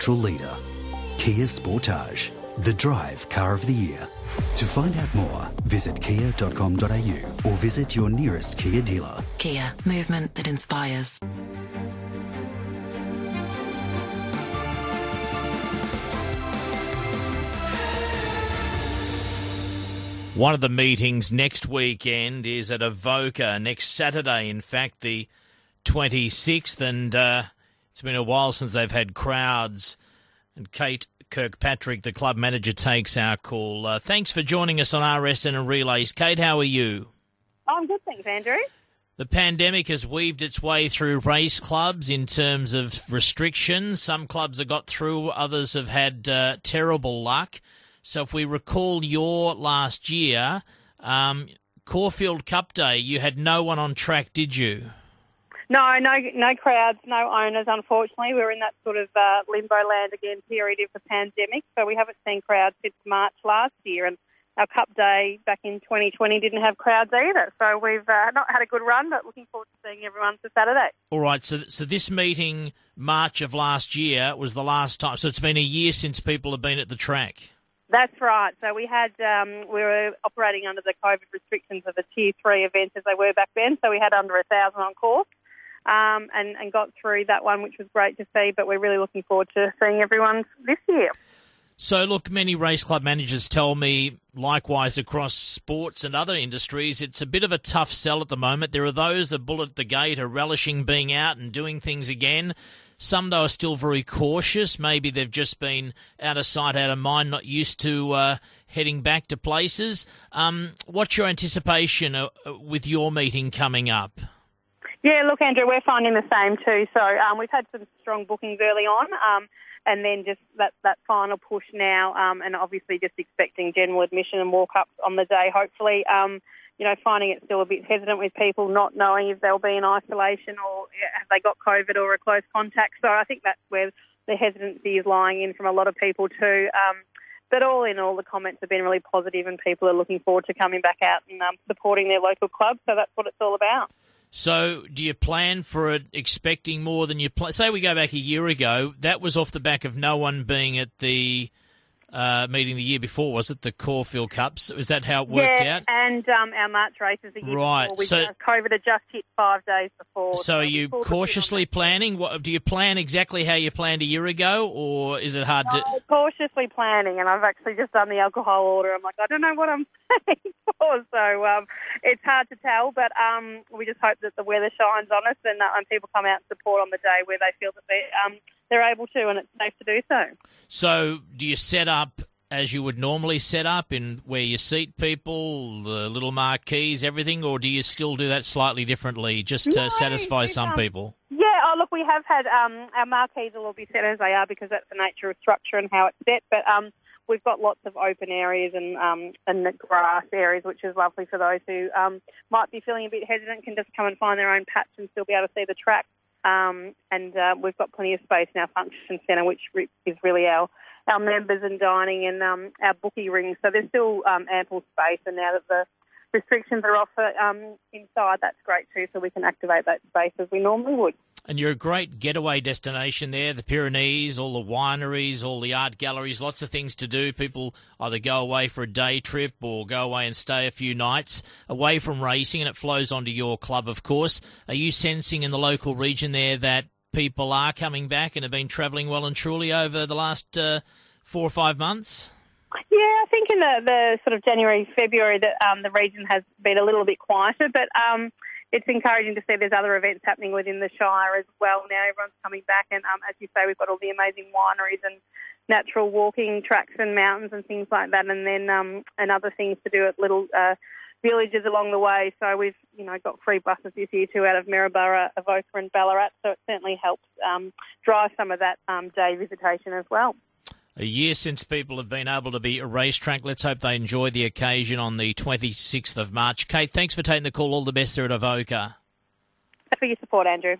petrol leader. Kia Sportage, the drive car of the year. To find out more, visit kia.com.au or visit your nearest Kia dealer. Kia, movement that inspires. One of the meetings next weekend is at Avoca next Saturday, in fact, the 26th, and uh, it's been a while since they've had crowds. And Kate Kirkpatrick, the club manager, takes our call. Uh, thanks for joining us on RSN and Relays. Kate, how are you? I'm good, thanks, Andrew. The pandemic has weaved its way through race clubs in terms of restrictions. Some clubs have got through, others have had uh, terrible luck. So if we recall your last year, um, Caulfield Cup Day, you had no one on track, did you? No, no, no crowds, no owners. Unfortunately, we are in that sort of uh, limbo land again period of the pandemic, so we haven't seen crowds since March last year, and our Cup Day back in 2020 didn't have crowds either. So we've uh, not had a good run, but looking forward to seeing everyone for Saturday. All right, so so this meeting March of last year was the last time. So it's been a year since people have been at the track. That's right. So we had um, we were operating under the COVID restrictions of a tier three event as they were back then. So we had under a thousand on course. Um, and, and got through that one, which was great to see. But we're really looking forward to seeing everyone this year. So, look, many race club managers tell me, likewise across sports and other industries, it's a bit of a tough sell at the moment. There are those that bull at the gate are relishing being out and doing things again. Some, though, are still very cautious. Maybe they've just been out of sight, out of mind, not used to uh, heading back to places. Um, what's your anticipation uh, with your meeting coming up? Yeah, look, Andrew, we're finding the same too. So um, we've had some strong bookings early on. Um, and then just that, that final push now, um, and obviously just expecting general admission and walk ups on the day, hopefully. Um, you know, finding it still a bit hesitant with people not knowing if they'll be in isolation or have they got COVID or a close contact. So I think that's where the hesitancy is lying in from a lot of people too. Um, but all in all, the comments have been really positive, and people are looking forward to coming back out and um, supporting their local club. So that's what it's all about. So, do you plan for it expecting more than you plan? Say we go back a year ago, that was off the back of no one being at the uh, meeting the year before, was it? The Caulfield Cups. Was that how it worked yeah, out? and um, our March races the year right. before. so, COVID had just hit five days before. So, are you cautiously planning? What do you plan exactly how you planned a year ago, or is it hard to? Uh, cautiously planning, and I've actually just done the alcohol order. I'm like, I don't know what I'm planning for, so um, it's hard to tell. But um, we just hope that the weather shines on us and, uh, and people come out and support on the day where they feel that they um, they're able to, and it's safe to do so. So, do you set up as you would normally set up in where you seat people, the little marquees, everything, or do you still do that slightly differently just to no, satisfy some um, people? Yeah, oh look, we have had um, our marquees will all be set as they are because that's the nature of structure and how it's set, but um, we've got lots of open areas and um, and grass areas, which is lovely for those who um, might be feeling a bit hesitant, can just come and find their own patch and still be able to see the track. Um, and uh, we've got plenty of space in our function centre, which is really our our members and dining and um, our bookie rings. So there's still um, ample space, and now that the restrictions are off um, inside, that's great too. So we can activate that space as we normally would. And you're a great getaway destination there. The Pyrenees, all the wineries, all the art galleries, lots of things to do. People either go away for a day trip or go away and stay a few nights away from racing, and it flows onto your club, of course. Are you sensing in the local region there that people are coming back and have been travelling well and truly over the last uh, four or five months? Yeah, I think in the, the sort of January, February, that um, the region has been a little bit quieter, but um, it's encouraging to see there's other events happening within the Shire as well. Now everyone's coming back, and um, as you say, we've got all the amazing wineries and natural walking tracks and mountains and things like that, and then um, and other things to do at little uh, villages along the way. So we've, you know, got free buses this year too out of Maryborough, Avoca and Ballarat. So it certainly helps um, drive some of that um, day visitation as well. A year since people have been able to be a racetrack. Let's hope they enjoy the occasion on the 26th of March. Kate, thanks for taking the call. All the best there at Avoca. For your support, Andrew.